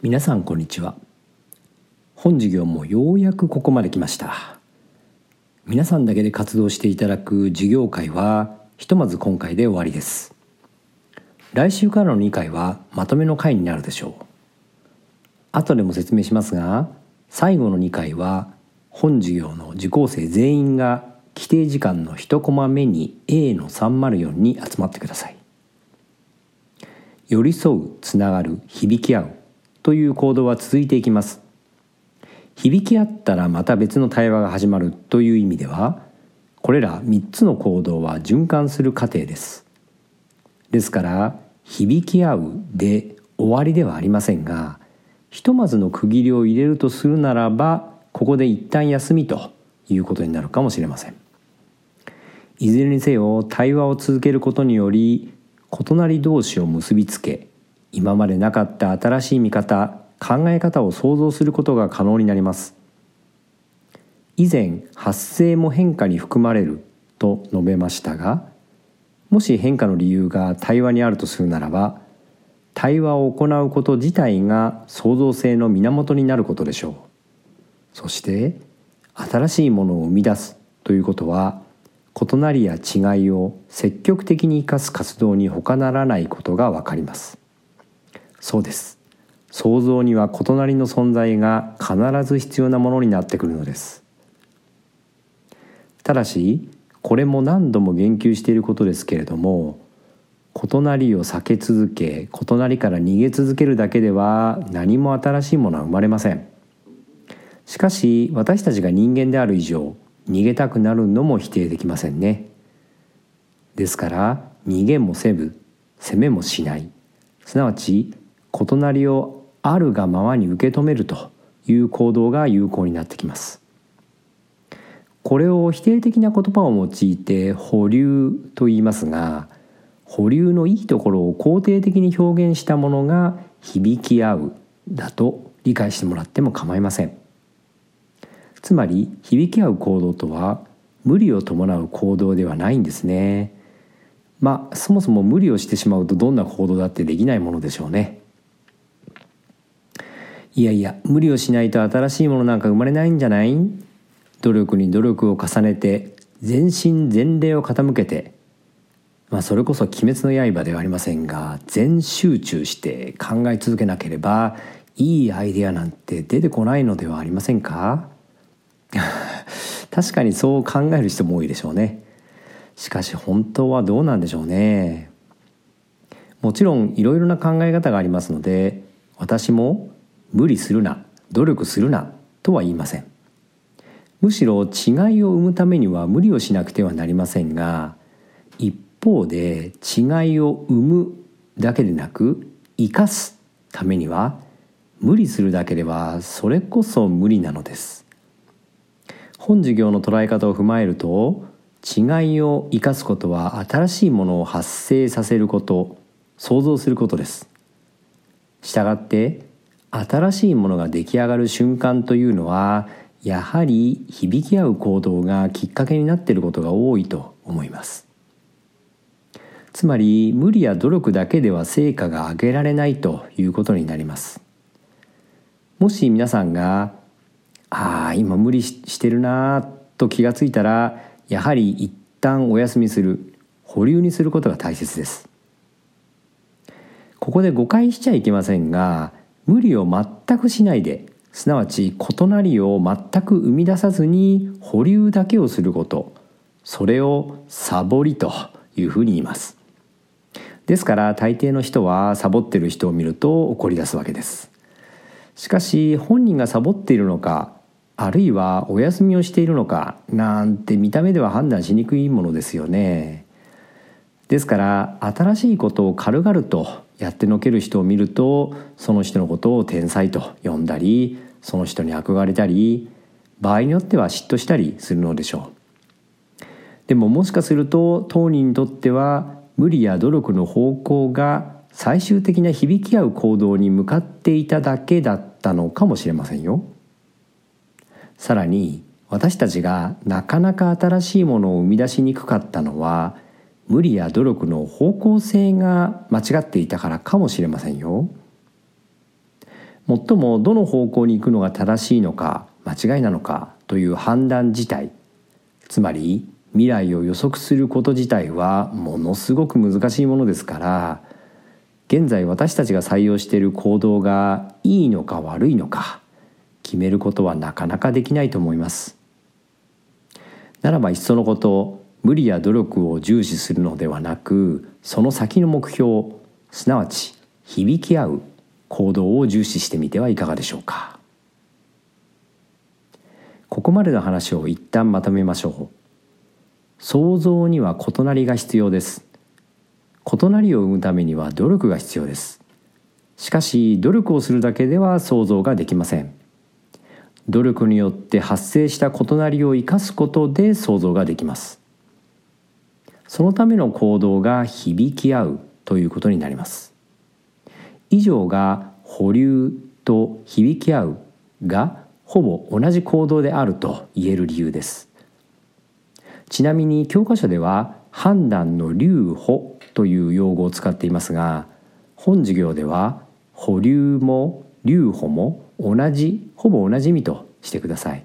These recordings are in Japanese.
皆さんこんにちは。本授業もようやくここまで来ました。皆さんだけで活動していただく授業会はひとまず今回で終わりです。来週からの2回はまとめの回になるでしょう。後でも説明しますが最後の2回は本授業の受講生全員が規定時間の1コマ目に A の304に集まってください。寄り添うつながる響き合うという行動は続いていきます。響き合ったらまた別の対話が始まるという意味ではこれら3つの行動は循環する過程です。ですから響き合うで終わりではありませんがひとまずの区切りを入れるとするならばここで一旦休みということになるかもしれません。いずれにせよ対話を続けることにより異なり同士を結びつけ今までなかった新しい見方考え方を想像することが可能になります。以前発生も変化に含まれると述べましたがもし変化の理由が対話にあるとするならば対話を行うこと自体が創造性の源になることでしょう。そして新しいものを生み出すということは異なりや違いを積極的に生かす活動に他ならないことがわかります。そうです。創造には異なりの存在が必ず必要なものになってくるのです。ただしこれも何度も言及していることですけれども異なりを避け続け異なりから逃げ続けるだけでは何も新しいものは生まれません。しかし私たちが人間である以上逃げたくなるのも否定できませんね。ですから逃げもせず攻めもしない。すなわち異なりをあるがままに受け止めるという行動が有効になってきます。これを否定的な言葉を用いて保留と言いますが保留のいいところを肯定的に表現したものが響き合うだと理解してもらっても構いません。つまり響き合う行動とは無理を伴う行動ではないんですね。まあそもそも無理をしてしまうとどんな行動だってできないものでしょうね。いやいや無理をしないと新しいものなんか生まれないんじゃない？努力に努力を重ねて全身全霊を傾けて。まあそれこそ「鬼滅の刃」ではありませんが全集中して考え続けなければいいアイデアなんて出てこないのではありませんか？確かにそう考える人も多いでしょうね。しかし本当はどうなんでしょうね。もちろんいろいろな考え方がありますので私も無理するな努力するなとは言いません。むしろ違いを生むためには無理をしなくてはなりませんが一方で違いを生むだけでなく生かすためには無理するだけではそれこそ無理なのです。本授業の捉え方を踏まえると違いを生かすことは新しいものを発生させること想像することです。したがって新しいものが出来上がる瞬間というのはやはり響き合う行動がきっかけになっていることが多いと思います。つまり無理や努力だけでは成果が上げられないということになります。もし皆さんがああ今無理してるなと気がついたらやはり一旦お休みする保留にすることが大切です。ここで誤解しちゃいけませんが無理を全くしないですなわち異なりを全く生み出さずに保留だけをすること。それをサボりというふうに言います。ですから大抵の人はサボってる人を見ると怒り出すわけです。しかし本人がサボっているのかあるいはお休みをしているのかなんて見た目では判断しにくいものですよね。ですから新しいことを軽々とやってのける人を見るとその人のことを天才と呼んだりその人に憧れたり場合によっては嫉妬したりするのでしょうでももしかすると当人にとっては無理や努力の方向が最終的な響き合う行動に向かっていただけだったのかもしれませんよ。さらに私たちがなかなか新しいものを生み出しにくかったのは無理や努力の方向性が間違っていたからかもしれませんよ。もっともどの方向に行くのが正しいのか間違いなのかという判断自体つまり未来を予測すること自体はものすごく難しいものですから現在私たちが採用している行動がいいのか悪いのか決めることはなかなかできないと思いますならばいっそのこと無理や努力を重視するのではなくその先の目標すなわち響き合う行動を重視してみてはいかがでしょうか。ここまでの話を一旦まとめましょう。想像には異なりが必要です。異なりを生むためには努力が必要です。しかし努力をするだけでは想像ができません。努力によって発生した異なりを生かすことで想像ができます。そのための行動が響き合うということになります。以上が保留と響き合うがほぼ同じ行動であると言える理由です。ちなみに教科書では判断の留保という用語を使っていますが本授業では保留も留保も同じほぼ同じ意味としてください。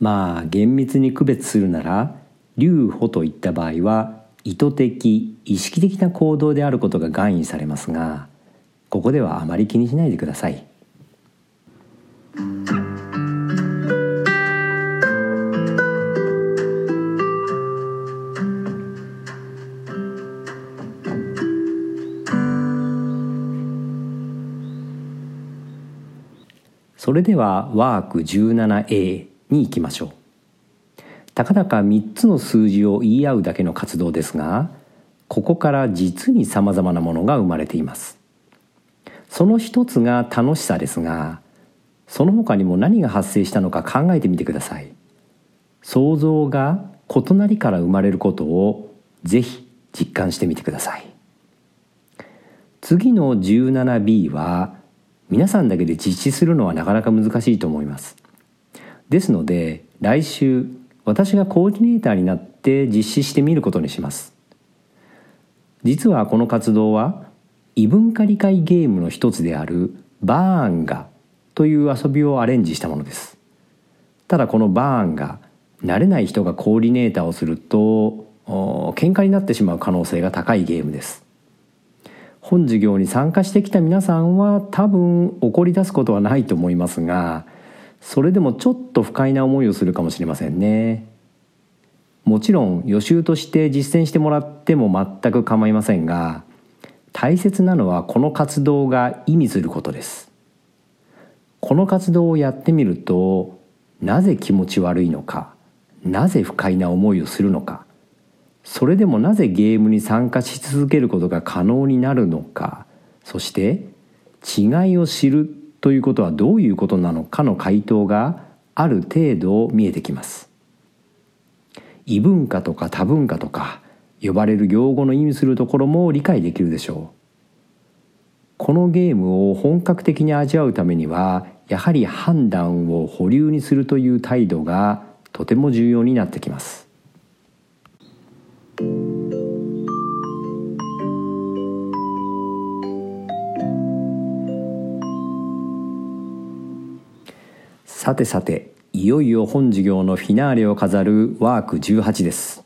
まあ厳密に区別するなら留保といった場合は意図的意識的な行動であることが含意されますがここではあまり気にしないでください。それではワーク 17A に行きましょう。たかだか3つの数字を言い合うだけの活動ですがここから実にさまざまなものが生まれています。その一つが楽しさですがその他にも何が発生したのか考えてみてください。想像が異なりから生まれることをぜひ実感してみてください。次の 17B は皆さんだけで実施するのはなかなか難しいと思います。ですので来週私がコーディネーターになって実施してみることにします。実はこの活動は異文化理解ゲームの一つであるバーンガという遊びをアレンジしたものです。ただこのバーンガ慣れない人がコーディネーターをすると喧嘩になってしまう可能性が高いゲームです。本授業に参加してきた皆さんは多分怒り出すことはないと思いますがそれでもちょっと不快な思いをするかもしれませんね。もちろん予習として実践してもらっても全く構いませんが大切なのはこの活動が意味することです。この活動をやってみるとなぜ気持ち悪いのかなぜ不快な思いをするのかそれでもなぜゲームに参加し続けることが可能になるのかそして違いを知るということはどういうことなのかの回答がある程度見えてきます。異文化とか多文化とか呼ばれる用語の意味するところも理解できるでしょう。このゲームを本格的に味わうためにはやはり判断を保留にするという態度がとても重要になってきます。さてさていよいよ本授業のフィナーレを飾るワーク18です。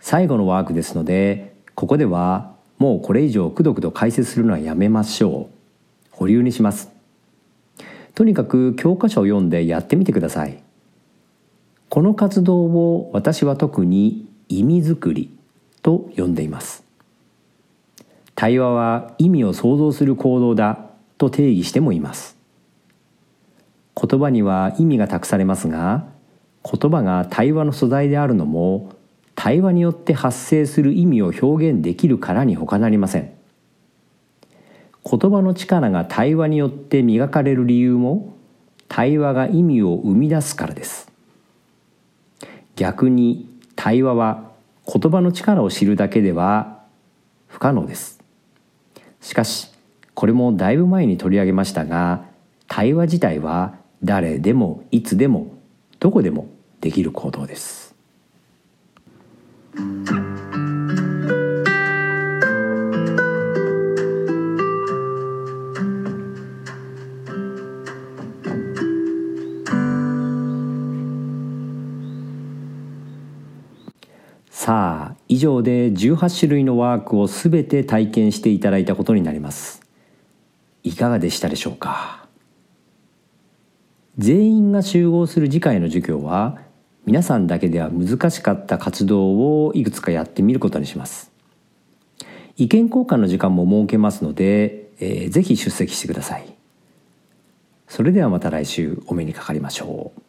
最後のワークですのでここではもうこれ以上くどくど解説するのはやめましょう。保留にします。とにかく教科書を読んでやってみてください。この活動を私は特に意味作りと呼んでいます。対話は意味を想像する行動だと定義してもいます。言葉には意味が託されますが言葉が対話の素材であるのも対話によって発生する意味を表現できるからに他なりません。言葉の力が対話によって磨かれる理由も対話が意味を生み出すからです。逆に対話は言葉の力を知るだけでは不可能です。しかしこれもだいぶ前に取り上げましたが対話自体は誰でもいつでもどこでもできる行動です。さあ以上で18種類のワークを全て体験していただいたことになりますいかがでしたでしょうか？全員が集合する次回の授業は皆さんだけでは難しかった活動をいくつかやってみることにします。意見交換の時間も設けますので、えー、ぜひ出席してください。それではまた来週お目にかかりましょう。